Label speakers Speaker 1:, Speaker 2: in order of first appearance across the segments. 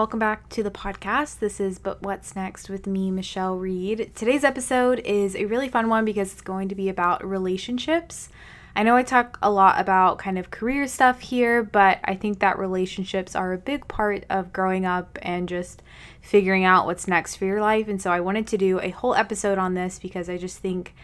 Speaker 1: welcome back to the podcast. This is But What's Next with me, Michelle Reed. Today's episode is a really fun one because it's going to be about relationships. I know I talk a lot about kind of career stuff here, but I think that relationships are a big part of growing up and just figuring out what's next for your life. And so I wanted to do a whole episode on this because I just think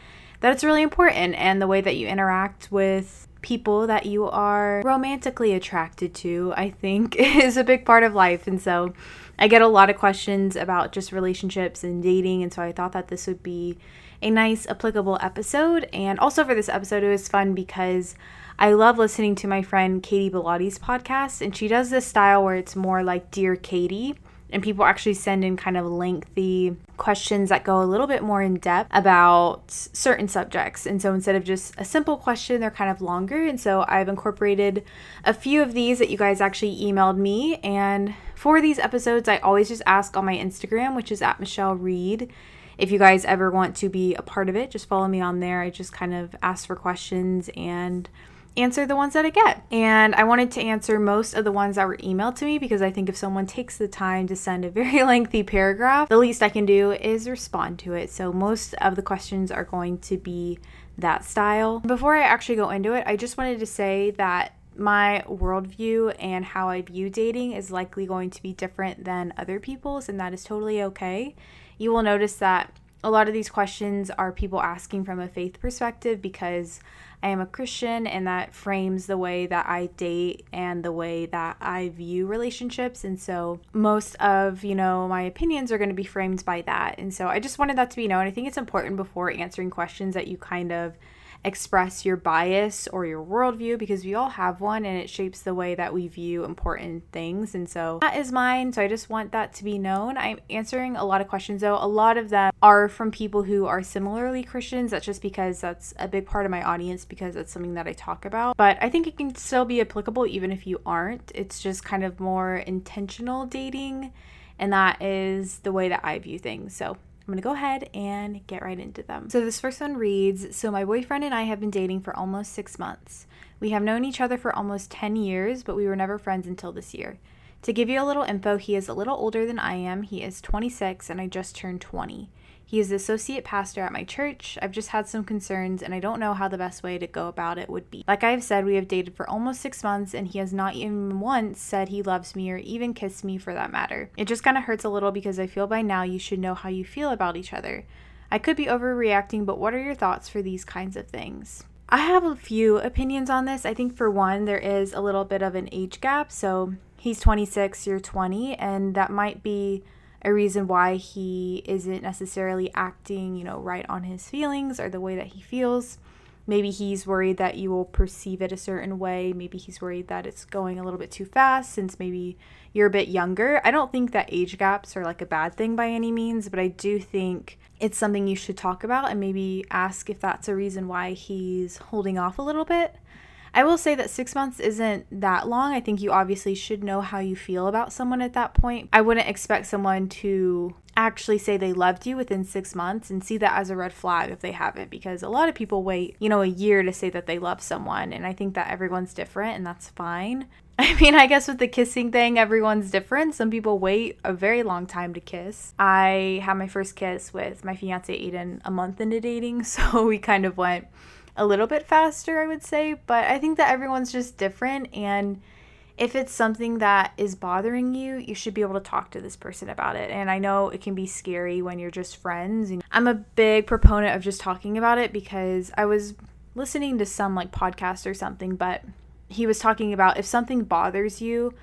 Speaker 1: that it's really important and the way that you interact with people that you are romantically attracted to, I think, is a big part of life. And so I get a lot of questions about just relationships and dating. And so I thought that this would be a nice, applicable episode. And also for this episode, it was fun because I love listening to my friend Katie Bellotti's podcast, and she does this style where it's more like Dear Katie. And people actually send in kind of lengthy questions that go a little bit more in depth about certain subjects. And so instead of just a simple question, they're kind of longer. And so I've incorporated a few of these that you guys actually emailed me. And for these episodes, I always just ask on my Instagram, which is at Michelle Reed if you guys ever want to be a part of it, just follow me on there. I just kind of ask for questions and answer the ones that I get. And I wanted to answer most of the ones that were emailed to me because I think if someone takes the time to send a very lengthy paragraph, the least I can do is respond to it. So most of the questions are going to be that style. Before I actually go into it, I just wanted to say that my worldview and how I view dating is likely going to be different than other people's, and that is totally okay you will notice that a lot of these questions are people asking from a faith perspective because I am a Christian and that frames the way that I date and the way that I view relationships. And so most of, you know, my opinions are going to be framed by that. And so I just wanted that to be known. I think it's important before answering questions that you kind of express your bias or your worldview because we all have one and it shapes the way that we view important things. And so that is mine. So I just want that to be known. I'm answering a lot of questions though. A lot of them are from people who are similarly Christians. That's just because that's a big part of my audience because that's something that I talk about. But I think it can still be applicable even if you aren't. It's just kind of more intentional dating. And that is the way that I view things. So I'm to go ahead and get right into them. So, this first one reads So, my boyfriend and I have been dating for almost six months. We have known each other for almost 10 years, but we were never friends until this year. To give you a little info, he is a little older than I am. He is 26 and I just turned 20. He is the associate pastor at my church. I've just had some concerns and I don't know how the best way to go about it would be. Like I have said, we have dated for almost six months and he has not even once said he loves me or even kissed me for that matter. It just kind of hurts a little because I feel by now you should know how you feel about each other. I could be overreacting, but what are your thoughts for these kinds of things? I have a few opinions on this. I think for one, there is a little bit of an age gap. So he's 26, you're 20, and that might be a reason why he isn't necessarily acting, you know, right on his feelings or the way that he feels. Maybe he's worried that you will perceive it a certain way. Maybe he's worried that it's going a little bit too fast since maybe you're a bit younger. I don't think that age gaps are like a bad thing by any means, but I do think it's something you should talk about and maybe ask if that's a reason why he's holding off a little bit. I will say that six months isn't that long. I think you obviously should know how you feel about someone at that point. I wouldn't expect someone to actually say they loved you within six months and see that as a red flag if they haven't, because a lot of people wait, you know, a year to say that they love someone. And I think that everyone's different and that's fine. I mean, I guess with the kissing thing, everyone's different. Some people wait a very long time to kiss. I had my first kiss with my fiance Aiden a month into dating, so we kind of went a little bit faster, I would say. But I think that everyone's just different. And if it's something that is bothering you, you should be able to talk to this person about it. And I know it can be scary when you're just friends. And I'm a big proponent of just talking about it because I was listening to some like podcast or something, but he was talking about if something bothers you,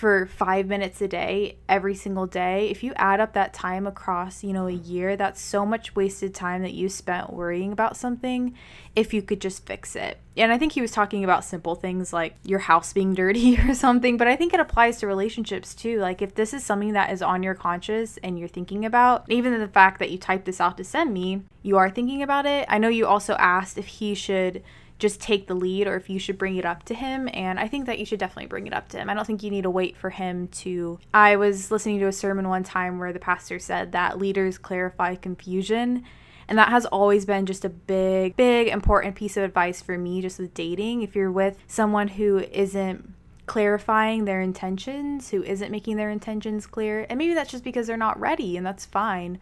Speaker 1: for five minutes a day every single day if you add up that time across you know a year that's so much wasted time that you spent worrying about something if you could just fix it. And i think he was talking about simple things like your house being dirty or something but i think it applies to relationships too. Like if this is something that is on your conscious and you're thinking about even the fact that you typed this out to send me you are thinking about it. I know you also asked if he should just take the lead or if you should bring it up to him. And I think that you should definitely bring it up to him. I don't think you need to wait for him to. I was listening to a sermon one time where the pastor said that leaders clarify confusion. And that has always been just a big, big, important piece of advice for me, just with dating. If you're with someone who isn't clarifying their intentions, who isn't making their intentions clear. And maybe that's just because they're not ready, and that's fine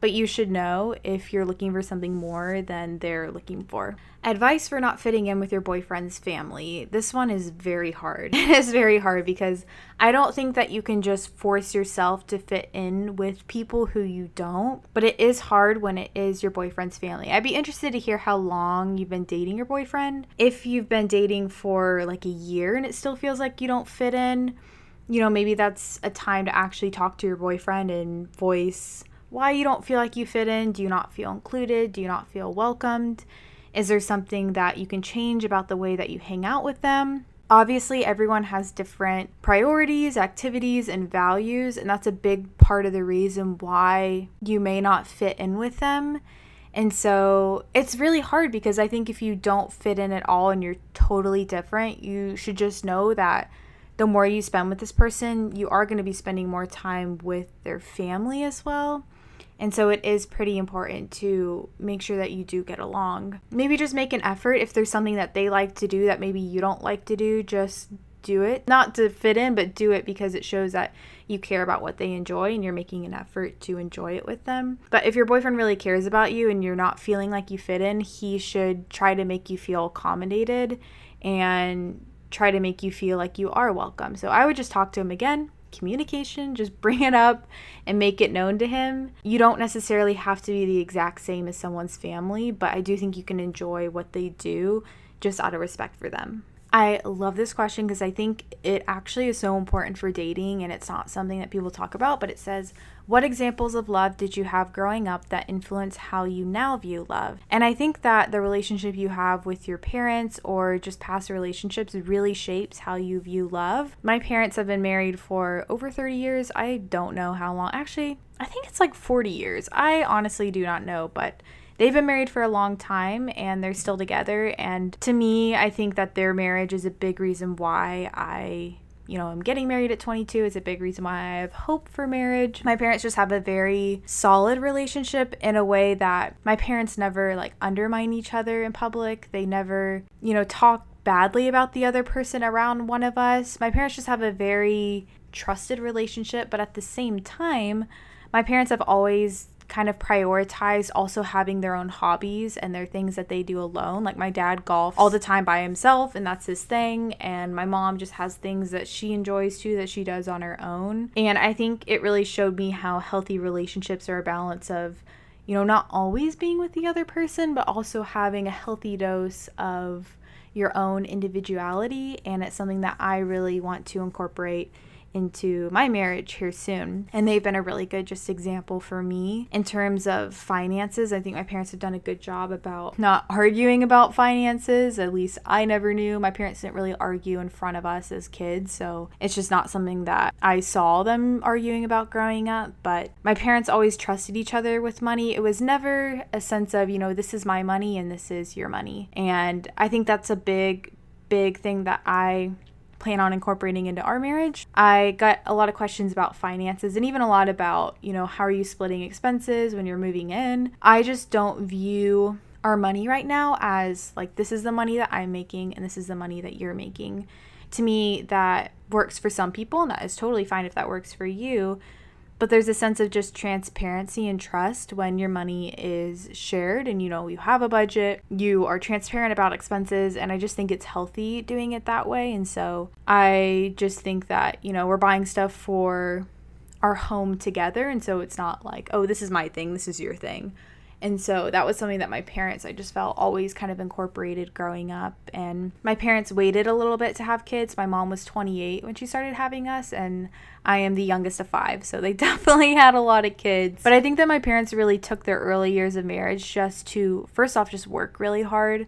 Speaker 1: but you should know if you're looking for something more than they're looking for. Advice for not fitting in with your boyfriend's family. This one is very hard. it is very hard because I don't think that you can just force yourself to fit in with people who you don't, but it is hard when it is your boyfriend's family. I'd be interested to hear how long you've been dating your boyfriend. If you've been dating for like a year and it still feels like you don't fit in, you know, maybe that's a time to actually talk to your boyfriend and voice why you don't feel like you fit in. Do you not feel included? Do you not feel welcomed? Is there something that you can change about the way that you hang out with them? Obviously, everyone has different priorities, activities, and values, and that's a big part of the reason why you may not fit in with them. And so it's really hard because I think if you don't fit in at all and you're totally different, you should just know that the more you spend with this person, you are going to be spending more time with their family as well. And so it is pretty important to make sure that you do get along. Maybe just make an effort if there's something that they like to do that maybe you don't like to do, just do it. Not to fit in, but do it because it shows that you care about what they enjoy and you're making an effort to enjoy it with them. But if your boyfriend really cares about you and you're not feeling like you fit in, he should try to make you feel accommodated and try to make you feel like you are welcome. So I would just talk to him again, communication, just bring it up and make it known to him. You don't necessarily have to be the exact same as someone's family, but I do think you can enjoy what they do just out of respect for them. I love this question because I think it actually is so important for dating and it's not something that people talk about, but it says, What examples of love did you have growing up that influence how you now view love? And I think that the relationship you have with your parents or just past relationships really shapes how you view love. My parents have been married for over 30 years. I don't know how long. Actually, I think it's like 40 years. I honestly do not know, but they've been married for a long time and they're still together. And to me, I think that their marriage is a big reason why I you know, I'm getting married at 22 is a big reason why I have hope for marriage. My parents just have a very solid relationship in a way that my parents never like undermine each other in public. They never, you know, talk badly about the other person around one of us. My parents just have a very trusted relationship, but at the same time, my parents have always kind of prioritize also having their own hobbies and their things that they do alone. Like my dad golfs all the time by himself and that's his thing and my mom just has things that she enjoys too that she does on her own. And I think it really showed me how healthy relationships are a balance of you know not always being with the other person but also having a healthy dose of your own individuality and it's something that I really want to incorporate into my marriage here soon. And they've been a really good just example for me in terms of finances. I think my parents have done a good job about not arguing about finances. At least I never knew. My parents didn't really argue in front of us as kids. So it's just not something that I saw them arguing about growing up. But my parents always trusted each other with money. It was never a sense of, you know, this is my money and this is your money. And I think that's a big, big thing that I plan on incorporating into our marriage. I got a lot of questions about finances and even a lot about, you know, how are you splitting expenses when you're moving in? I just don't view our money right now as like this is the money that I'm making and this is the money that you're making. To me, that works for some people and that is totally fine if that works for you. But there's a sense of just transparency and trust when your money is shared and you know you have a budget, you are transparent about expenses, and I just think it's healthy doing it that way. And so I just think that, you know, we're buying stuff for our home together. And so it's not like, oh, this is my thing, this is your thing. And so that was something that my parents, I just felt always kind of incorporated growing up. And my parents waited a little bit to have kids. My mom was 28 when she started having us, and I am the youngest of five. So they definitely had a lot of kids. But I think that my parents really took their early years of marriage just to, first off, just work really hard.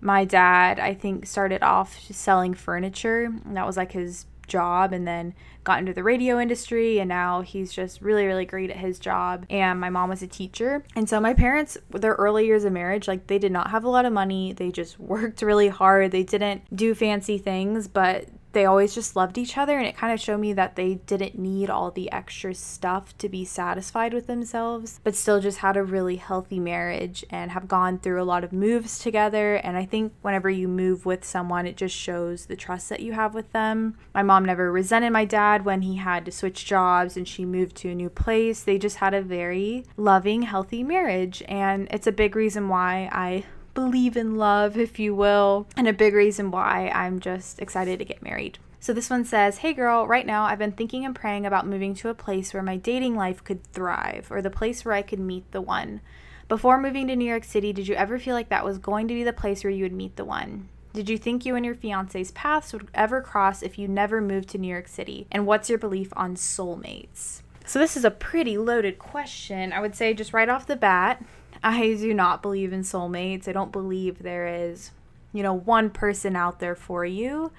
Speaker 1: My dad, I think, started off selling furniture. And that was like his job and then got into the radio industry and now he's just really really great at his job. And my mom was a teacher. And so my parents their early years of marriage like they did not have a lot of money. They just worked really hard. They didn't do fancy things but they always just loved each other and it kind of showed me that they didn't need all the extra stuff to be satisfied with themselves but still just had a really healthy marriage and have gone through a lot of moves together. And i think whenever you move with someone it just shows the trust that you have with them. My mom never resented my dad when he had to switch jobs and she moved to a new place. They just had a very loving healthy marriage and it's a big reason why i believe in love, if you will, and a big reason why I'm just excited to get married. So this one says, Hey girl, right now I've been thinking and praying about moving to a place where my dating life could thrive, or the place where I could meet the one. Before moving to New York City, did you ever feel like that was going to be the place where you would meet the one? Did you think you and your fiance's paths would ever cross if you never moved to New York City? And what's your belief on soulmates? So, this is a pretty loaded question. I would say, just right off the bat, I do not believe in soulmates. I don't believe there is, you know, one person out there for you.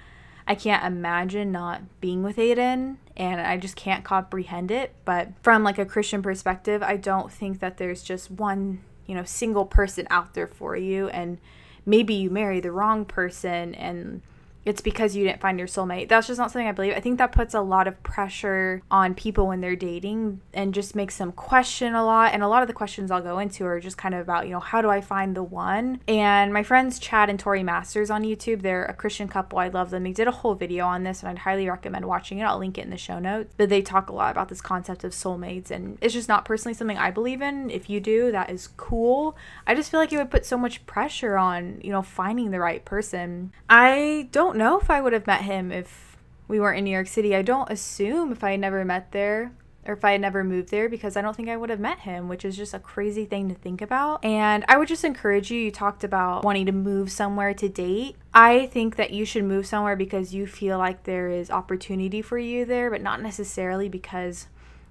Speaker 1: I can't imagine not being with Aiden and I just can't comprehend it. But from like a Christian perspective, I don't think that there's just one, you know, single person out there for you and maybe you marry the wrong person and it's because you didn't find your soulmate. That's just not something I believe. I think that puts a lot of pressure on people when they're dating and just makes them question a lot. And a lot of the questions I'll go into are just kind of about, you know, how do I find the one? And my friends Chad and Tori Masters on YouTube, they're a Christian couple. I love them. They did a whole video on this and I'd highly recommend watching it. I'll link it in the show notes. But they talk a lot about this concept of soulmates and it's just not personally something I believe in. If you do, that is cool. I just feel like it would put so much pressure on, you know, finding the right person. I don't know if I would have met him if we weren't in New York City. I don't assume if I had never met there or if I had never moved there because I don't think I would have met him, which is just a crazy thing to think about. And I would just encourage you, you talked about wanting to move somewhere to date. I think that you should move somewhere because you feel like there is opportunity for you there, but not necessarily because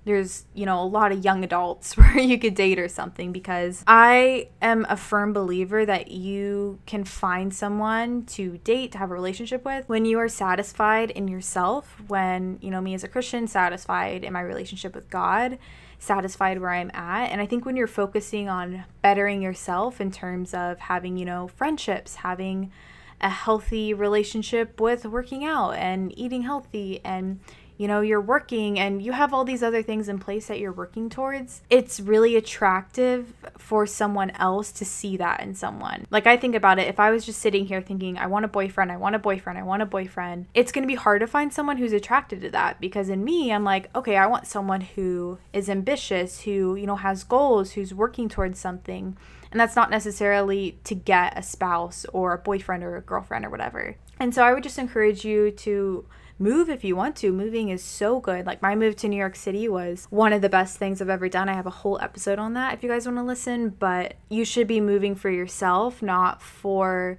Speaker 1: there's, you know, a lot of young adults where you could date or something because I am a firm believer that you can find someone to date, to have a relationship with when you are satisfied in yourself, when, you know, me as a Christian, satisfied in my relationship with God, satisfied where I'm at. And I think when you're focusing on bettering yourself in terms of having, you know, friendships, having a healthy relationship with working out and eating healthy and you know, you're working and you have all these other things in place that you're working towards, it's really attractive for someone else to see that in someone. Like, I think about it, if I was just sitting here thinking, I want a boyfriend, I want a boyfriend, I want a boyfriend, it's going to be hard to find someone who's attracted to that because in me, I'm like, okay, I want someone who is ambitious, who, you know, has goals, who's working towards something. And that's not necessarily to get a spouse or a boyfriend or a girlfriend or whatever. And so I would just encourage you to move if you want to. Moving is so good. Like my move to New York City was one of the best things I've ever done. I have a whole episode on that if you guys want to listen, but you should be moving for yourself, not for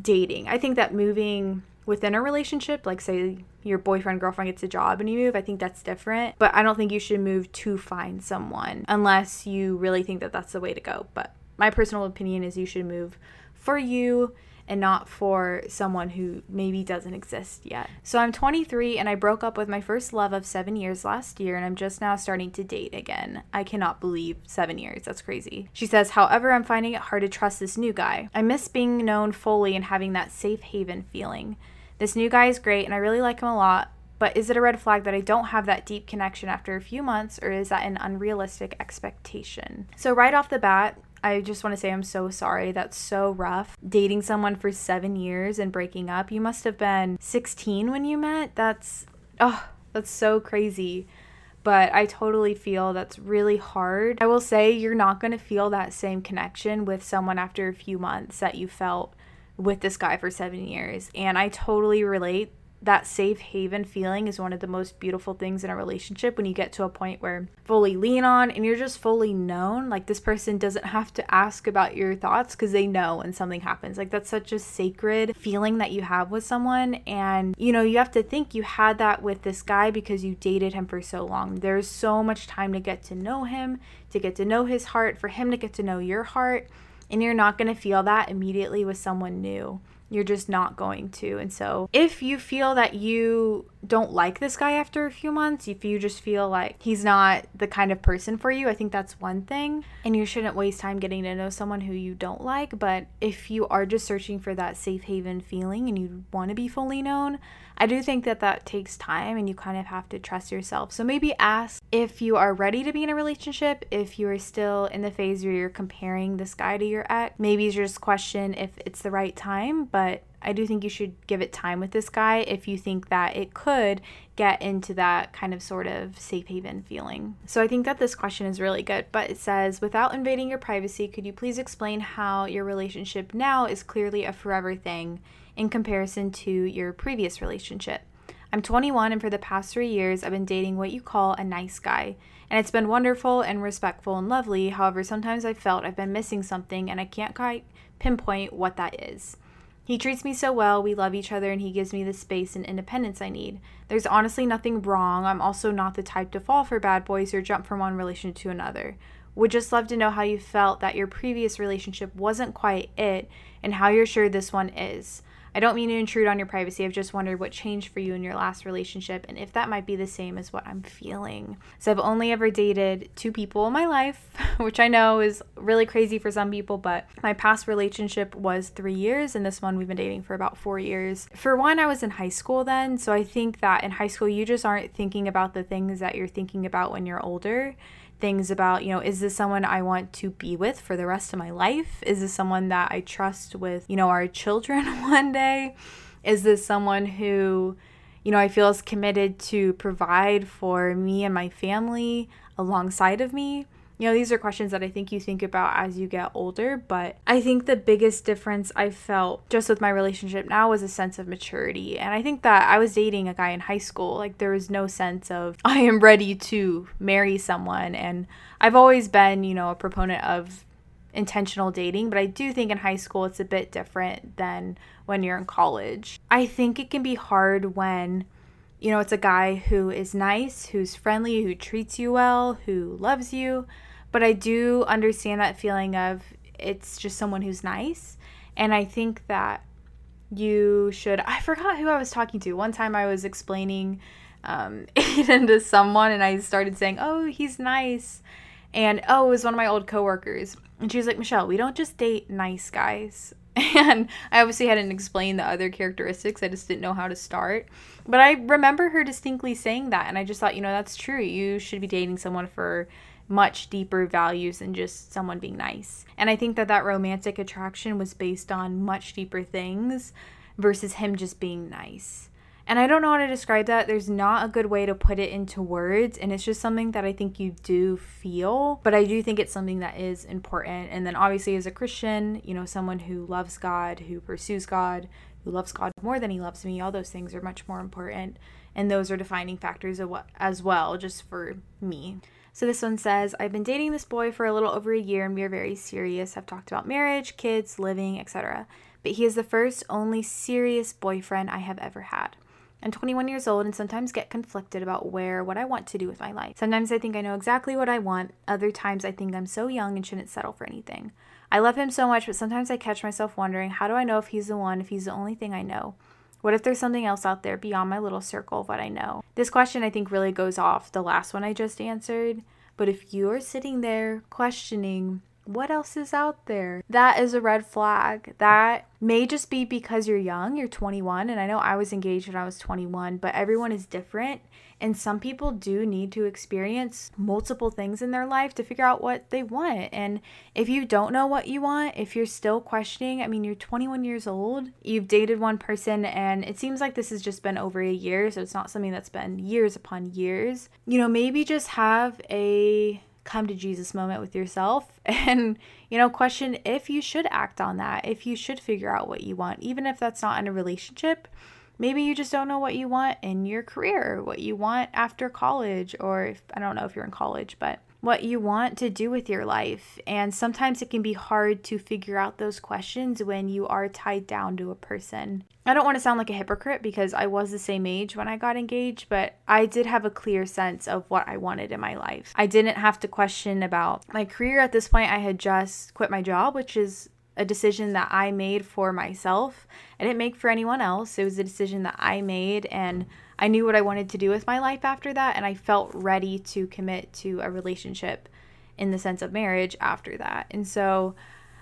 Speaker 1: dating. I think that moving within a relationship, like say your boyfriend, girlfriend gets a job and you move, I think that's different. But I don't think you should move to find someone unless you really think that that's the way to go. But my personal opinion is you should move for you and not for someone who maybe doesn't exist yet. So I'm 23 and I broke up with my first love of seven years last year and I'm just now starting to date again. I cannot believe seven years. That's crazy. She says, however, I'm finding it hard to trust this new guy. I miss being known fully and having that safe haven feeling. This new guy is great and I really like him a lot, but is it a red flag that I don't have that deep connection after a few months, or is that an unrealistic expectation? So, right off the bat, I just want to say I'm so sorry. That's so rough. Dating someone for seven years and breaking up. You must have been 16 when you met. That's, oh, that's so crazy. But I totally feel that's really hard. I will say you're not going to feel that same connection with someone after a few months that you felt with this guy for seven years. And I totally relate that safe haven feeling is one of the most beautiful things in a relationship when you get to a point where fully lean on and you're just fully known. Like this person doesn't have to ask about your thoughts because they know when something happens. Like that's such a sacred feeling that you have with someone. And you know you have to think you had that with this guy because you dated him for so long. There's so much time to get to know him to get to know his heart for him to get to know your heart. And you're not going to feel that immediately with someone new you're just not going to. And so, if you feel that you don't like this guy after a few months, if you just feel like he's not the kind of person for you, I think that's one thing. And you shouldn't waste time getting to know someone who you don't like. But if you are just searching for that safe haven feeling and you want to be fully known, I do think that that takes time and you kind of have to trust yourself. So maybe ask if you are ready to be in a relationship, if you are still in the phase where you're comparing this guy to your ex. Maybe just question if it's the right time, but I do think you should give it time with this guy if you think that it could get into that kind of sort of safe haven feeling. So I think that this question is really good, but it says, without invading your privacy, could you please explain how your relationship now is clearly a forever thing in comparison to your previous relationship? I'm 21, and for the past three years, I've been dating what you call a nice guy. And it's been wonderful and respectful and lovely. However, sometimes I felt I've been missing something, and I can't quite pinpoint what that is. He treats me so well, we love each other, and he gives me the space and independence I need. There's honestly nothing wrong. I'm also not the type to fall for bad boys or jump from one relationship to another. Would just love to know how you felt that your previous relationship wasn't quite it and how you're sure this one is. I don't mean to intrude on your privacy. I've just wondered what changed for you in your last relationship and if that might be the same as what I'm feeling. So I've only ever dated two people in my life, which I know is really crazy for some people, but my past relationship was three years and this one we've been dating for about four years. For one, I was in high school then. So I think that in high school, you just aren't thinking about the things that you're thinking about when you're older things about, you know, is this someone I want to be with for the rest of my life? Is this someone that I trust with, you know, our children one day? Is this someone who, you know, I feel is committed to provide for me and my family alongside of me? You know, these are questions that I think you think about as you get older, but I think the biggest difference I felt just with my relationship now was a sense of maturity. And I think that I was dating a guy in high school. Like, there was no sense of, I am ready to marry someone. And I've always been, you know, a proponent of intentional dating, but I do think in high school it's a bit different than when you're in college. I think it can be hard when you know, it's a guy who is nice, who's friendly, who treats you well, who loves you, but I do understand that feeling of it's just someone who's nice. And I think that you should. I forgot who I was talking to. One time I was explaining um, Aiden to someone, and I started saying, Oh, he's nice. And oh, it was one of my old coworkers. And she was like, Michelle, we don't just date nice guys. And I obviously hadn't explained the other characteristics. I just didn't know how to start. But I remember her distinctly saying that. And I just thought, you know, that's true. You should be dating someone for much deeper values than just someone being nice. And I think that that romantic attraction was based on much deeper things versus him just being nice. And I don't know how to describe that. There's not a good way to put it into words. And it's just something that I think you do feel. But I do think it's something that is important. And then obviously, as a Christian, you know, someone who loves God, who pursues God, who loves God more than he loves me, all those things are much more important. And those are defining factors as well, just for me. So this one says, I've been dating this boy for a little over a year and we are very serious. I've talked about marriage, kids, living, etc. But he is the first, only serious boyfriend I have ever had. I'm 21 years old and sometimes get conflicted about where what I want to do with my life. Sometimes I think I know exactly what I want, other times I think I'm so young and shouldn't settle for anything. I love him so much, but sometimes I catch myself wondering how do I know if he's the one, if he's the only thing I know? What if there's something else out there beyond my little circle of what I know? This question, I think, really goes off the last one I just answered. But if you're sitting there questioning, what else is out there? That is a red flag. That may just be because you're young, you're 21. And I know I was engaged when I was 21, but everyone is different. And some people do need to experience multiple things in their life to figure out what they want. And if you don't know what you want, if you're still questioning, I mean, you're 21 years old, you've dated one person, and it seems like this has just been over a year. So it's not something that's been years upon years. You know, maybe just have a come to Jesus moment with yourself and, you know, question if you should act on that, if you should figure out what you want, even if that's not in a relationship maybe you just don't know what you want in your career, what you want after college, or if, I don't know if you're in college, but what you want to do with your life. And sometimes it can be hard to figure out those questions when you are tied down to a person. I don't want to sound like a hypocrite because I was the same age when I got engaged, but I did have a clear sense of what I wanted in my life. I didn't have to question about my career at this point. I had just quit my job, which is a decision that I made for myself. I didn't make for anyone else. It was a decision that I made, and I knew what I wanted to do with my life after that, and I felt ready to commit to a relationship in the sense of marriage after that. And so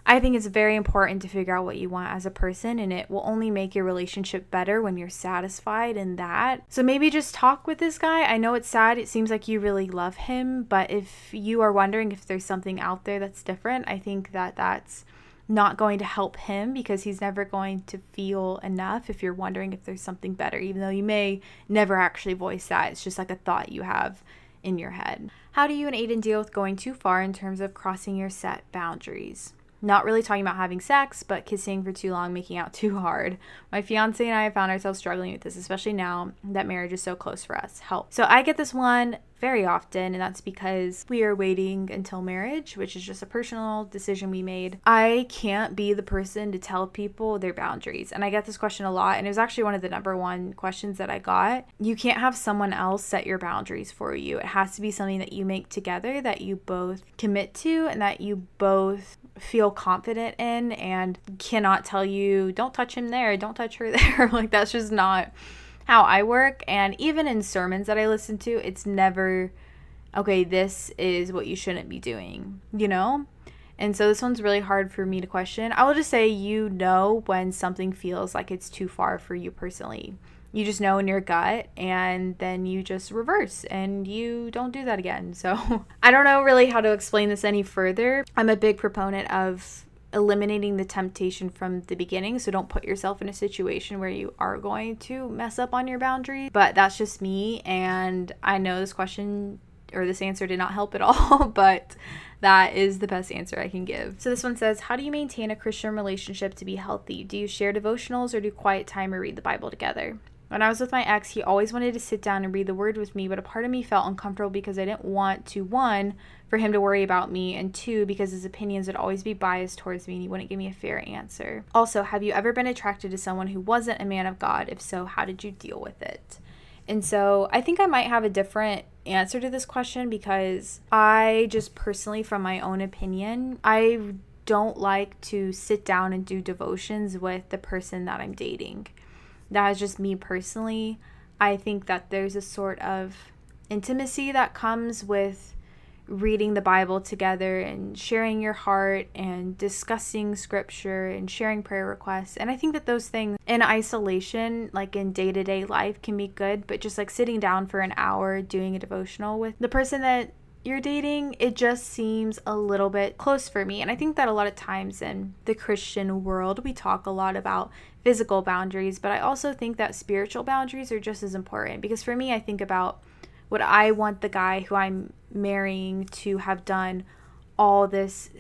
Speaker 1: I think it's very important to figure out what you want as a person, and it will only make your relationship better when you're satisfied in that. So maybe just talk with this guy. I know it's sad, it seems like you really love him, but if you are wondering if there's something out there that's different, I think that that's not going to help him because he's never going to feel enough if you're wondering if there's something better, even though you may never actually voice that. It's just like a thought you have in your head. How do you and Aiden deal with going too far in terms of crossing your set boundaries? Not really talking about having sex, but kissing for too long, making out too hard. My fiance and I have found ourselves struggling with this, especially now that marriage is so close for us. Help. So I get this one very often, and that's because we are waiting until marriage, which is just a personal decision we made. I can't be the person to tell people their boundaries. And I get this question a lot, and it was actually one of the number one questions that I got. You can't have someone else set your boundaries for you. It has to be something that you make together, that you both commit to, and that you both feel confident in and cannot tell you, don't touch him there, don't touch her there. like, that's just not how I work. And even in sermons that I listen to, it's never, okay, this is what you shouldn't be doing, you know? And so this one's really hard for me to question. I will just say you know when something feels like it's too far for you personally. You just know in your gut, and then you just reverse and you don't do that again. So I don't know really how to explain this any further. I'm a big proponent of eliminating the temptation from the beginning. So don't put yourself in a situation where you are going to mess up on your boundaries. But that's just me. And I know this question or this answer did not help at all, but that is the best answer I can give. So this one says, How do you maintain a Christian relationship to be healthy? Do you share devotionals or do quiet time or read the Bible together? When I was with my ex, he always wanted to sit down and read the word with me, but a part of me felt uncomfortable because I didn't want to, one, for him to worry about me, and two, because his opinions would always be biased towards me and he wouldn't give me a fair answer. Also, have you ever been attracted to someone who wasn't a man of God? If so, how did you deal with it? And so I think I might have a different answer to this question because I just personally, from my own opinion, I don't like to sit down and do devotions with the person that I'm dating that is just me personally. I think that there's a sort of intimacy that comes with reading the Bible together and sharing your heart and discussing scripture and sharing prayer requests. And I think that those things in isolation, like in day to day life, can be good, but just like sitting down for an hour doing a devotional with the person that you're dating, it just seems a little bit close for me. And I think that a lot of times in the Christian world, we talk a lot about physical boundaries, but I also think that spiritual boundaries are just as important because for me, I think about what I want the guy who I'm marrying to have done all this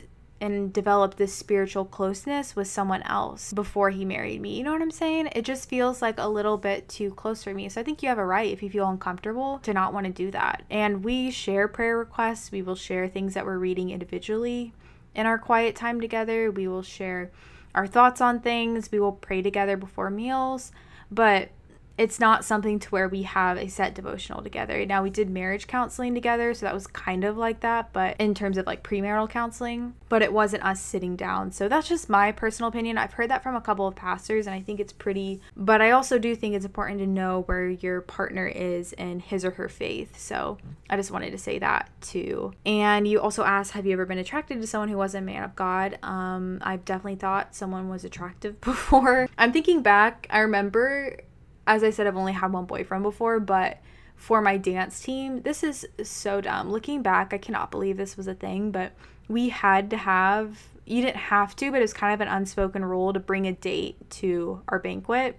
Speaker 1: and develop this spiritual closeness with someone else before he married me. You know what I'm saying? It just feels like a little bit too close for me. So I think you have a right if you feel uncomfortable to not want to do that. And we share prayer requests, we will share things that we're reading individually in our quiet time together. We will share our thoughts on things, we will pray together before meals, but it's not something to where we have a set devotional together. Now we did marriage counseling together, so that was kind of like that, but in terms of like premarital counseling, but it wasn't us sitting down. So that's just my personal opinion. I've heard that from a couple of pastors and I think it's pretty, but I also do think it's important to know where your partner is in his or her faith. So I just wanted to say that too. And you also asked, have you ever been attracted to someone who wasn't a man of God? Um, I've definitely thought someone was attractive before. I'm thinking back, I remember as I said, I've only had one boyfriend before, but for my dance team, this is so dumb. Looking back, I cannot believe this was a thing, but we had to have, you didn't have to, but it was kind of an unspoken rule to bring a date to our banquet.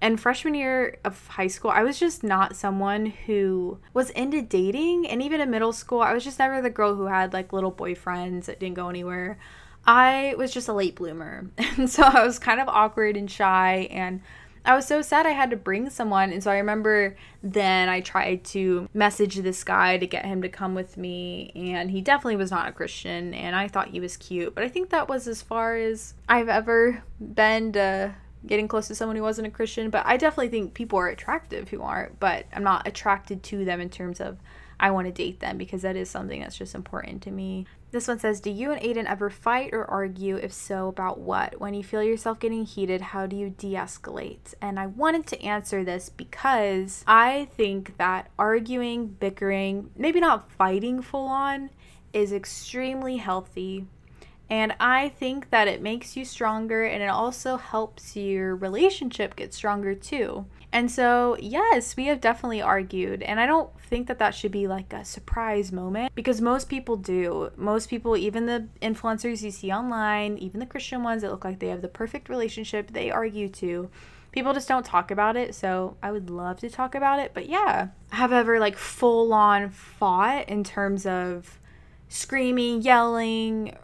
Speaker 1: And freshman year of high school, I was just not someone who was into dating. And even in middle school, I was just never the girl who had like little boyfriends that didn't go anywhere. I was just a late bloomer. And so I was kind of awkward and shy. And I was so sad I had to bring someone. And so I remember then I tried to message this guy to get him to come with me. And he definitely was not a Christian. And I thought he was cute. But I think that was as far as I've ever been to getting close to someone who wasn't a Christian. But I definitely think people are attractive who aren't. But I'm not attracted to them in terms of I want to date them because that is something that's just important to me. This one says, Do you and Aiden ever fight or argue? If so, about what? When you feel yourself getting heated, how do you de escalate? And I wanted to answer this because I think that arguing, bickering, maybe not fighting full on, is extremely healthy. And I think that it makes you stronger and it also helps your relationship get stronger too. And so, yes, we have definitely argued. And I don't think that that should be like a surprise moment because most people do. Most people, even the influencers you see online, even the Christian ones that look like they have the perfect relationship, they argue too. People just don't talk about it. So I would love to talk about it. But yeah, have ever like full on fought in terms of screaming, yelling,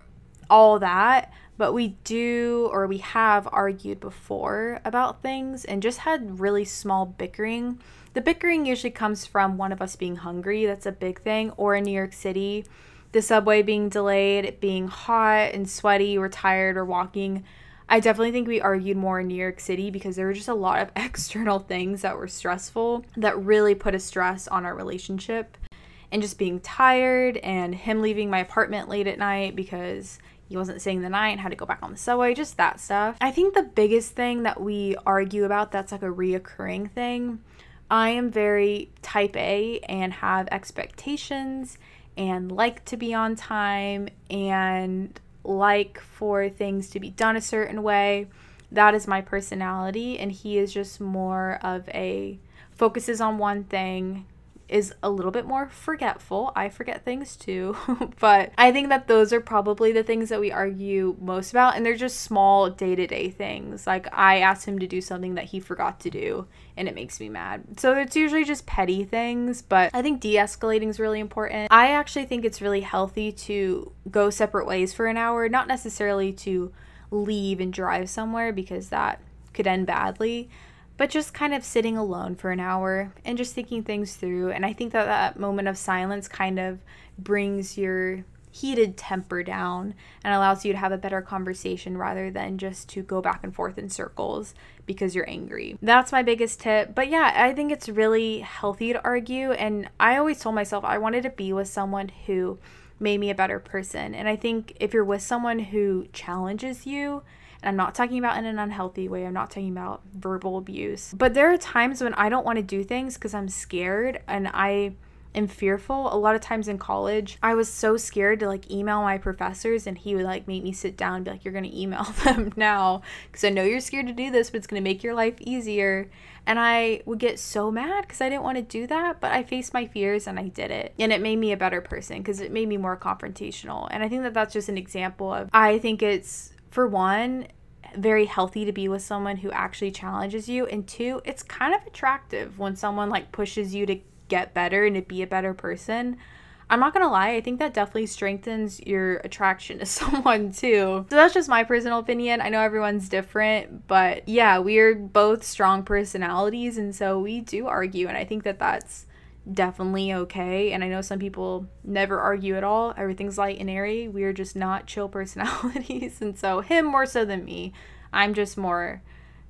Speaker 1: all that but we do or we have argued before about things and just had really small bickering. The bickering usually comes from one of us being hungry, that's a big thing, or in New York City, the subway being delayed, it being hot and sweaty, we're tired or walking. I definitely think we argued more in New York City because there were just a lot of external things that were stressful that really put a stress on our relationship. And just being tired and him leaving my apartment late at night because he wasn't staying the night, had to go back on the subway, just that stuff. I think the biggest thing that we argue about that's like a reoccurring thing. I am very type A and have expectations and like to be on time and like for things to be done a certain way. That is my personality, and he is just more of a focuses on one thing, is a little bit more forgetful. I forget things too, but I think that those are probably the things that we argue most about, and they're just small day to day things. Like I asked him to do something that he forgot to do, and it makes me mad. So it's usually just petty things, but I think de escalating is really important. I actually think it's really healthy to go separate ways for an hour, not necessarily to leave and drive somewhere because that could end badly but just kind of sitting alone for an hour and just thinking things through. And I think that that moment of silence kind of brings your heated temper down and allows you to have a better conversation rather than just to go back and forth in circles because you're angry. That's my biggest tip. But yeah, I think it's really healthy to argue. And I always told myself I wanted to be with someone who made me a better person. And I think if you're with someone who challenges you, and I'm not talking about in an unhealthy way. I'm not talking about verbal abuse. But there are times when I don't want to do things because I'm scared and I am fearful. A lot of times in college, I was so scared to like email my professors and he would like make me sit down and be like, You're gonna email them now because I know you're scared to do this, but it's gonna make your life easier. And I would get so mad because I didn't want to do that, but I faced my fears and I did it. And it made me a better person because it made me more confrontational. And I think that that's just an example of, I think it's for one, very healthy to be with someone who actually challenges you and two it's kind of attractive when someone like pushes you to get better and to be a better person. I'm not gonna lie i think that definitely strengthens your attraction to someone too. So that's just my personal opinion. I know everyone's different but yeah we're both strong personalities and so we do argue and i think that that's definitely okay. And I know some people never argue at all. Everything's light and airy. We're just not chill personalities. and so, him more so than me. I'm just more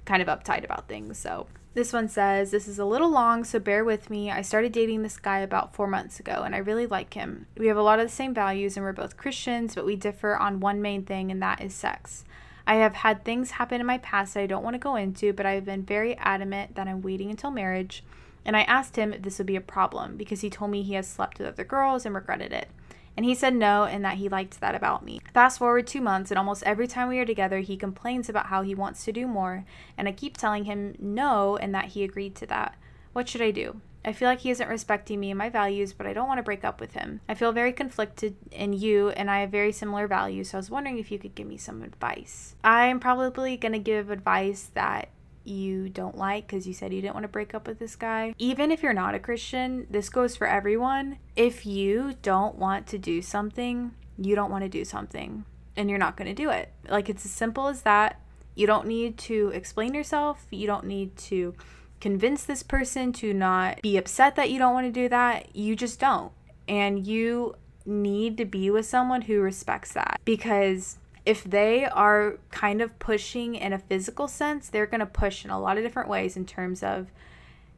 Speaker 1: kind of uptight about things. So, this one says, This is a little long, so bear with me. I started dating this guy about four months ago, and I really like him. We have a lot of the same values, and we're both Christians, but we differ on one main thing, and that is sex. I have had things happen in my past that I don't want to go into, but I've been very adamant that I'm waiting until marriage and I asked him if this would be a problem because he told me he has slept with other girls and regretted it. And he said no and that he liked that about me. Fast forward two months, and almost every time we are together, he complains about how he wants to do more. And I keep telling him no and that he agreed to that. What should I do? I feel like he isn't respecting me and my values, but I don't want to break up with him. I feel very conflicted in you, and I have very similar values, so I was wondering if you could give me some advice. I'm probably going to give advice that you don't like because you said you didn't want to break up with this guy. Even if you're not a Christian, this goes for everyone. If you don't want to do something, you don't want to do something and you're not going to do it. Like it's as simple as that. You don't need to explain yourself. You don't need to convince this person to not be upset that you don't want to do that. You just don't. And you need to be with someone who respects that because if they are kind of pushing in a physical sense, they're going to push in a lot of different ways in terms of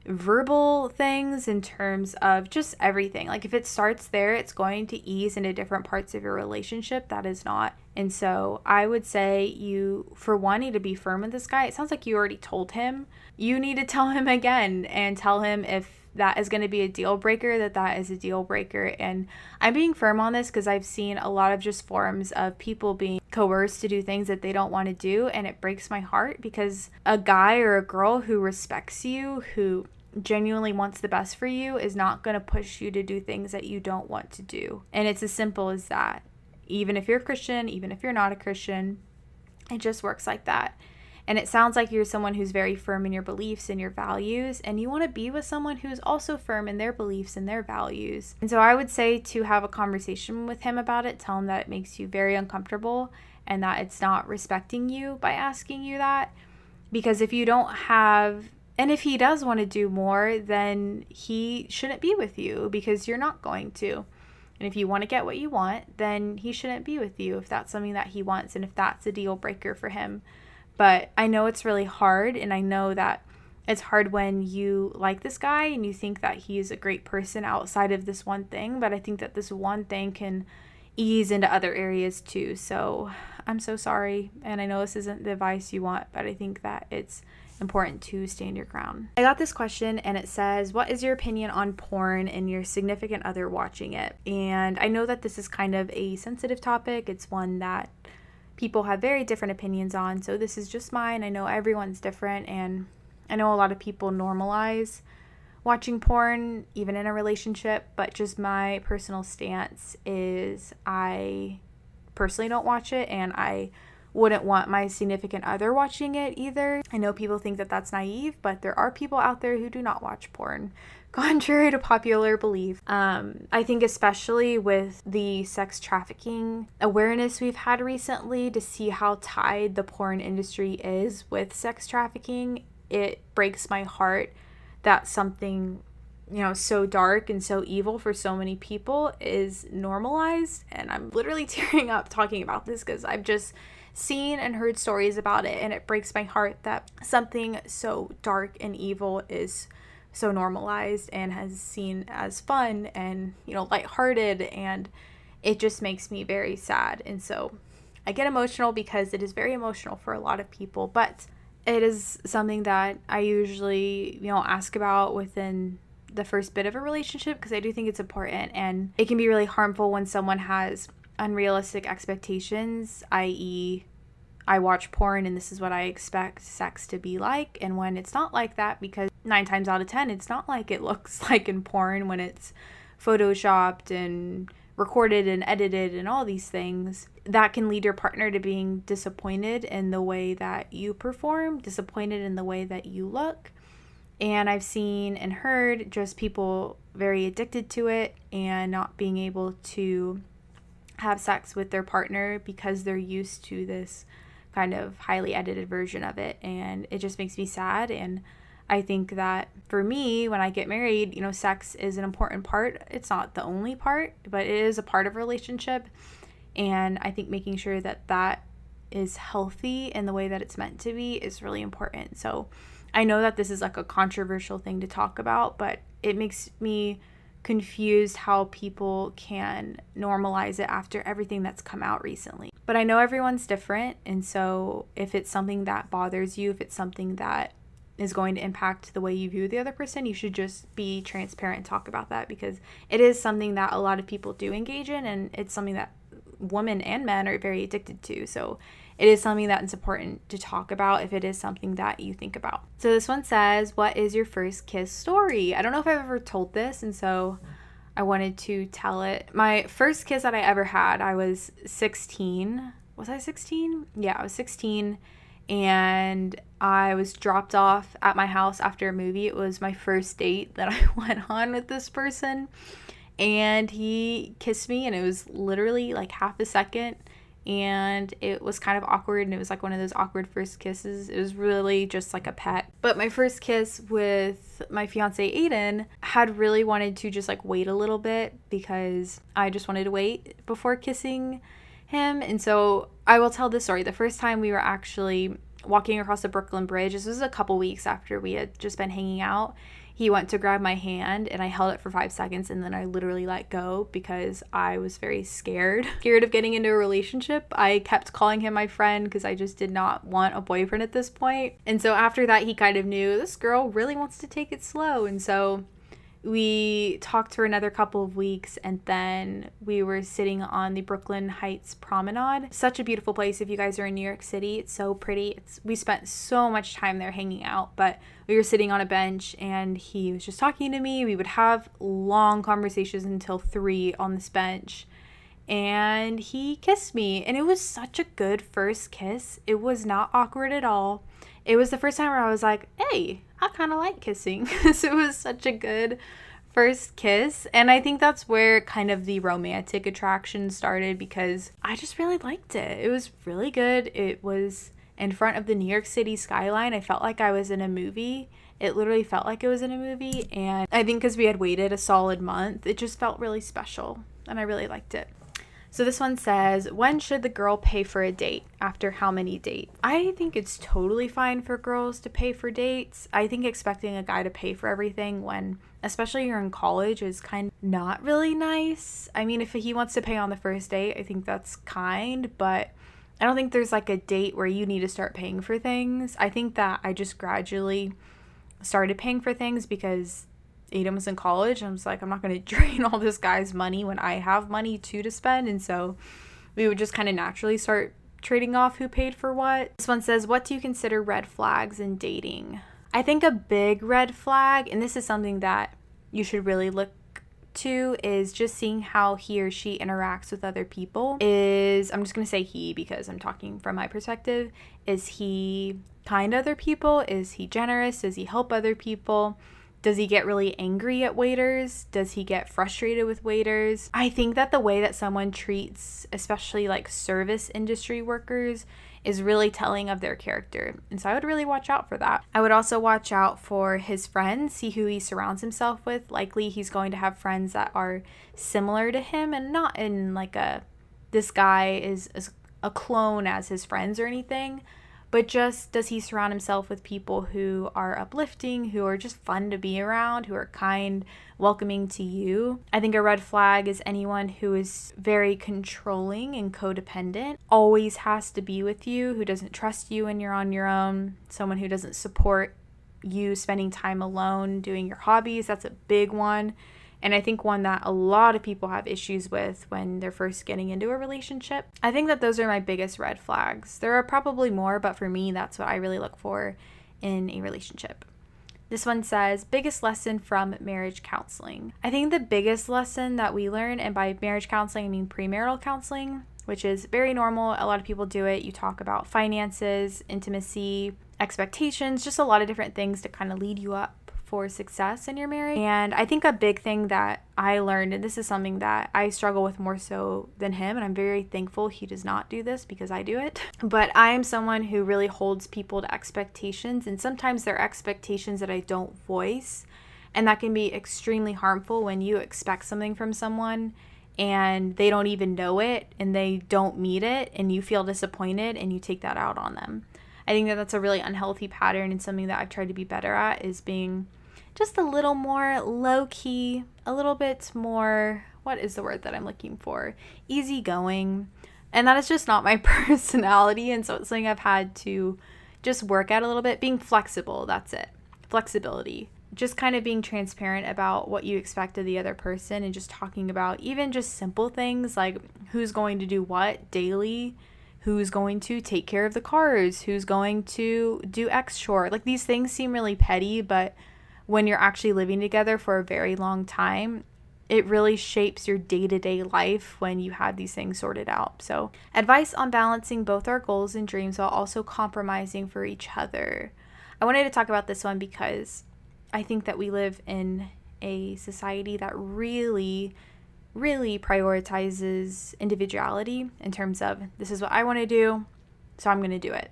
Speaker 1: verbal things, in terms of just everything. Like if it starts there, it's going to ease into different parts of your relationship. That is not. And so I would say you, for one, need to be firm with this guy. It sounds like you already told him. You need to tell him again and tell him if that is going to be a deal breaker, that that is a deal breaker. And I'm being firm on this because I've seen a lot of just forms of people being coerced to do things that they don't want to do. And it breaks my heart because a guy or a girl who respects you, who genuinely wants the best for you, is not going to push you to do things that you don't want to do. And it's as simple as that. Even if you're a Christian, even if you're not a Christian, it just works like that. And it sounds like you're someone who's very firm in your beliefs and your values, and you want to be with someone who's also firm in their beliefs and their values. And so I would say to have a conversation with him about it, tell him that it makes you very uncomfortable and that it's not respecting you by asking you that. Because if you don't have, and if he does want to do more, then he shouldn't be with you because you're not going to. And if you want to get what you want, then he shouldn't be with you if that's something that he wants and if that's a deal breaker for him. But I know it's really hard, and I know that it's hard when you like this guy and you think that he's a great person outside of this one thing. But I think that this one thing can ease into other areas too. So I'm so sorry. And I know this isn't the advice you want, but I think that it's important to stand your ground. I got this question and it says, What is your opinion on porn and your significant other watching it? And I know that this is kind of a sensitive topic. It's one that people have very different opinions on. So this is just mine. I know everyone's different, and I know a lot of people normalize watching porn even in a relationship, but just my personal stance is I personally don't watch it and I wouldn't want my significant other watching it either. I know people think that that's naive, but there are people out there who do not watch porn. Contrary to popular belief, um, I think, especially with the sex trafficking awareness we've had recently, to see how tied the porn industry is with sex trafficking, it breaks my heart that something you know, so dark and so evil for so many people is normalized. And I'm literally tearing up talking about this because I've just seen and heard stories about it. And it breaks my heart that something so dark and evil is so normalized and has seen as fun and, you know, lighthearted. And it just makes me very sad. And so I get emotional because it is very emotional for a lot of people. But it is something that I usually, you know, ask about within the first bit of a relationship because I do think it's important and it can be really harmful when someone has unrealistic expectations, i.e., I watch porn and this is what I expect sex to be like, and when it's not like that, because nine times out of ten, it's not like it looks like in porn when it's photoshopped and recorded and edited and all these things, that can lead your partner to being disappointed in the way that you perform, disappointed in the way that you look. And I've seen and heard just people very addicted to it and not being able to have sex with their partner because they're used to this kind of highly edited version of it. And it just makes me sad. And I think that for me, when I get married, you know, sex is an important part. It's not the only part, but it is a part of a relationship. And I think making sure that that is healthy in the way that it's meant to be is really important. So I know that this is like a controversial thing to talk about, but it makes me confused how people can normalize it after everything that's come out recently. But I know everyone's different. And so if it's something that bothers you, if it's something that is going to impact the way you view the other person, you should just be transparent and talk about that because it is something that a lot of people do engage in and it's something that women and men are very addicted to. So it is something that's important to talk about if it is something that you think about. So this one says, What is your first kiss story? I don't know if I've ever told this, and so I wanted to tell it. My first kiss that I ever had, I was 16. Was I 16? Yeah, I was 16 and I was dropped off at my house after a movie. It was my first date that I went on with this person. And he kissed me, and it was literally like half a second and it was kind of awkward and it was like one of those awkward first kisses. It was really just like a pet. But my first kiss with my fiance Aiden had really wanted to just like wait a little bit because I just wanted to wait before kissing him. And so I will tell this story. The first time we were actually walking across the Brooklyn Bridge, this was a couple weeks after we had just been hanging out he went to grab my hand and I held it for five seconds and then I literally let go because I was very scared. Scared of getting into a relationship. I kept calling him my friend because I just did not want a boyfriend at this point. And so after that, he kind of knew this girl really wants to take it slow. And so we talked for another couple of weeks and then we were sitting on the Brooklyn Heights Promenade. Such a beautiful place if you guys are in New York City. It's so pretty. It's we spent so much time there hanging out, but we were sitting on a bench and he was just talking to me. We would have long conversations until 3 on this bench. And he kissed me and it was such a good first kiss. It was not awkward at all. It was the first time where I was like, "Hey, I kind of like kissing. so it was such a good first kiss. And I think that's where kind of the romantic attraction started because I just really liked it. It was really good. It was in front of the New York City skyline. I felt like I was in a movie. It literally felt like it was in a movie. And I think because we had waited a solid month, it just felt really special. And I really liked it. So this one says, When should the girl pay for a date? After how many dates? I think it's totally fine for girls to pay for dates. I think expecting a guy to pay for everything when, especially you're in college, is kind of not really nice. I mean, if he wants to pay on the first date, I think that's kind, but I don't think there's like a date where you need to start paying for things. I think that I just gradually started paying for things because Aiden was in college. I was like, I'm not going to drain all this guy's money when I have money too to spend. And so we would just kind of naturally start trading off who paid for what. This one says, What do you consider red flags in dating? I think a big red flag, and this is something that you should really look to is just seeing how he or she interacts with other people is i'm just going to say he because i'm talking from my perspective is he kind to other people is he generous does he help other people does he get really angry at waiters? Does he get frustrated with waiters? I think that the way that someone treats, especially like service industry workers, is really telling of their character. And so I would really watch out for that. I would also watch out for his friends, see who he surrounds himself with. Likely he's going to have friends that are similar to him and not in like a this guy is, a clone as his friends or anything but just does he surround himself with people who are uplifting, who are just fun to be around, who are kind, welcoming to you? I think a red flag is anyone who is very controlling and codependent, always has to be with you, who doesn't trust you when you're on your own, someone who doesn't support you spending time alone doing your hobbies. That's a big one and I think one that a lot of people have issues with when they're first getting into a relationship. I think that those are my biggest red flags. There are probably more, but for me, that's what I really look for in a relationship. This one says, biggest lesson from marriage counseling. I think the biggest lesson that we learn, and by marriage counseling, I mean premarital counseling, which is very normal. A lot of people do it. You talk about finances, intimacy, expectations, just a lot of different things to kind of lead you up for success in your marriage. And I think a big thing that I learned, and this is something that I struggle with more so than him, and I'm very thankful he does not do this because I do it. But I am someone who really holds people to expectations, and sometimes they're expectations that I don't voice. And that can be extremely harmful when you expect something from someone and they don't even know it and they don't meet it and you feel disappointed and you take that out on them. I think that that's a really unhealthy pattern and something that I've tried to be better at is being just a little more low key, a little bit more, what is the word that I'm looking for? Easygoing. And that is just not my personality. And so it's something I've had to just work at a little bit. Being flexible, that's it. Flexibility. Just kind of being transparent about what you expect of the other person and just talking about even just simple things like who's going to do what daily, who's going to take care of the cars, who's going to do X chore. Like these things seem really petty, but when you're actually living together for a very long time, it really shapes your day to day life when you have these things sorted out. So, advice on balancing both our goals and dreams while also compromising for each other. I wanted to talk about this one because I think that we live in a society that really, really prioritizes individuality in terms of this is what I want to do, so I'm going to do it.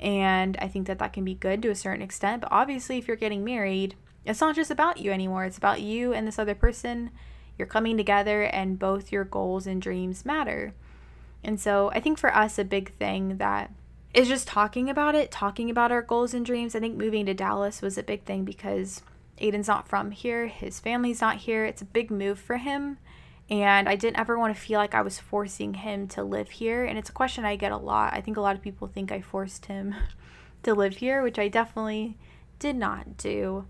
Speaker 1: And I think that that can be good to a certain extent. But obviously, if you're getting married, it's not just about you anymore. It's about you and this other person. You're coming together, and both your goals and dreams matter. And so I think for us, a big thing that is just talking about it, talking about our goals and dreams. I think moving to Dallas was a big thing because Aiden's not from here, his family's not here. It's a big move for him. And I didn't ever want to feel like I was forcing him to live here. And it's a question I get a lot. I think a lot of people think I forced him to live here, which I definitely did not do.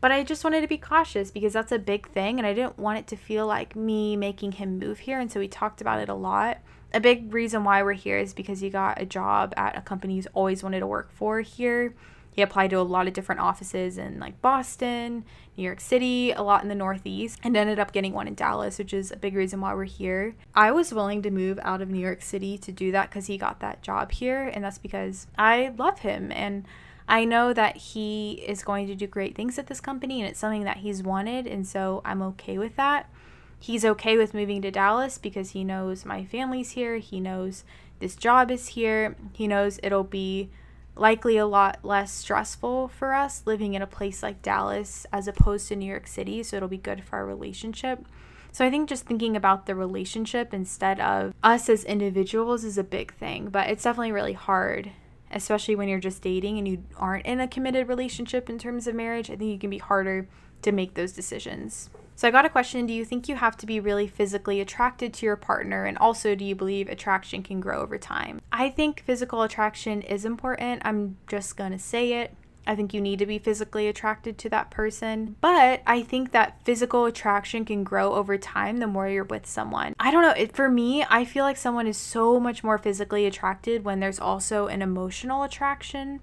Speaker 1: But I just wanted to be cautious because that's a big thing. And I didn't want it to feel like me making him move here. And so we talked about it a lot. A big reason why we're here is because he got a job at a company he's always wanted to work for here he applied to a lot of different offices in like Boston, New York City, a lot in the Northeast, and ended up getting one in Dallas, which is a big reason why we're here. I was willing to move out of New York City to do that because he got that job here, and that's because I love him and I know that he is going to do great things at this company and it's something that he's wanted, and so I'm okay with that. He's okay with moving to Dallas because he knows my family's here, he knows this job is here, he knows it'll be likely a lot less stressful for us living in a place like Dallas as opposed to New York City. So it'll be good for our relationship. So I think just thinking about the relationship instead of us as individuals is a big thing, but it's definitely really hard, especially when you're just dating and you aren't in a committed relationship in terms of marriage. I think it can be harder to make those decisions. So I got a question Do you think you have to be really physically attracted to your partner? And also, do you believe attraction can grow over time? I think physical attraction is important. I'm just to say it. I think you need to be physically attracted to that person. But I think that physical attraction can grow over time the more you're with someone. I don't know. It, for me, I feel like someone is so much more physically attracted when there's also an emotional attraction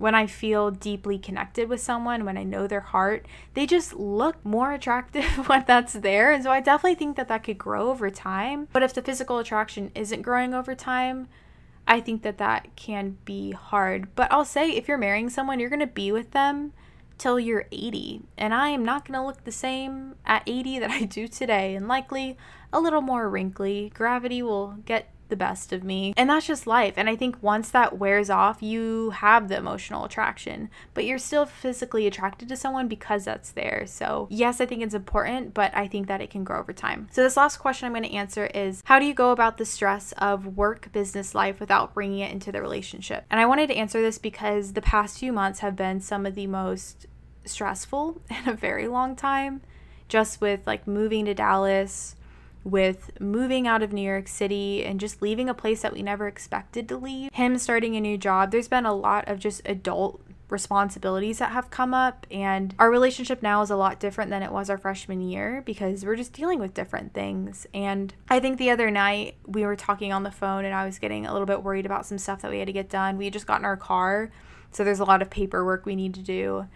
Speaker 1: when I feel deeply connected with someone, when I know their heart, they just look more attractive when that's there. And so I definitely think that that could grow over time. But if the physical attraction isn't growing over time, I think that that can be hard. But I'll say if you're marrying someone, you're going to be with them till you're 80. And I am not going to look the same at 80 that I do today, and likely a little more wrinkly. Gravity will get the best of me. And that's just life. And I think once that wears off, you have the emotional attraction, but you're still physically attracted to someone because that's there. So, yes, I think it's important, but I think that it can grow over time. So, this last question I'm going to answer is How do you go about the stress of work business life without bringing it into the relationship? And I wanted to answer this because the past few months have been some of the most stressful in a very long time, just with like moving to Dallas with moving out of New York City and just leaving a place that we never expected to leave, him starting a new job. There's been a lot of just adult responsibilities that have come up and our relationship now is a lot different than it was our freshman year because we're just dealing with different things. And i think the other night we were talking on the phone and i was getting a little bit worried about some stuff that we had to get done. We had just gotten our car so there's a lot of paperwork we need to do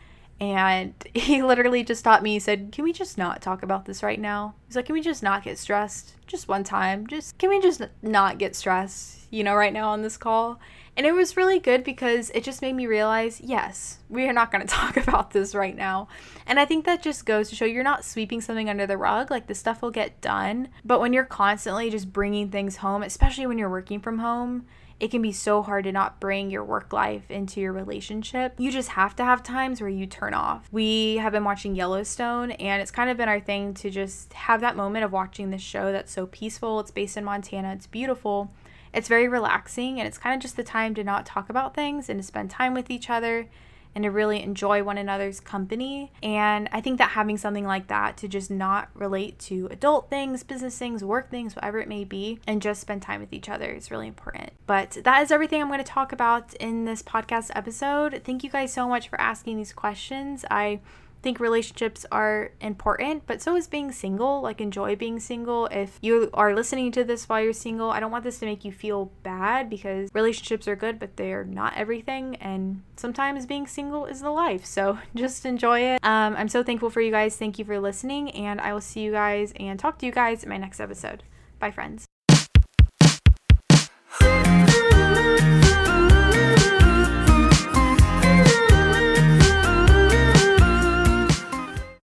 Speaker 1: and he literally just stopped me. He said, Can we just not talk about this right now? He's like, Can we just not get stressed? Just one time. Just, can we just not get stressed, you know, right now on this call? And it was really good because it just made me realize yes, we are not going to talk about this right now. And I think that just goes to show you're not sweeping something under the rug. Like the stuff will get done. But when you're constantly just bringing things home, especially when you're working from home, it can be so hard to not bring your work life into your relationship. You just have to have times where you turn off. We have been watching Yellowstone, and it's kind of been our thing to just have that moment of watching this show that's so peaceful. It's based in Montana, it's beautiful. It's very relaxing, and it's kind of just the time to not talk about things and to spend time with each other and to really enjoy one another's company. And I think that having something like that to just not relate to adult things, business things, work things, whatever it may be, and just spend time with each other is really important. But that is everything I'm going to talk about in this podcast episode. Thank you guys so much for asking these questions. I think relationships are important, but so is being single. Like, enjoy being single. If you are listening to this while you're single, I don't want this to make you feel bad because relationships are good, but they're not everything. And sometimes being single is the life. So just enjoy it. Um, I'm so thankful for you guys. Thank you for listening. And I will see you guys and talk to you guys in my next episode. Bye, friends.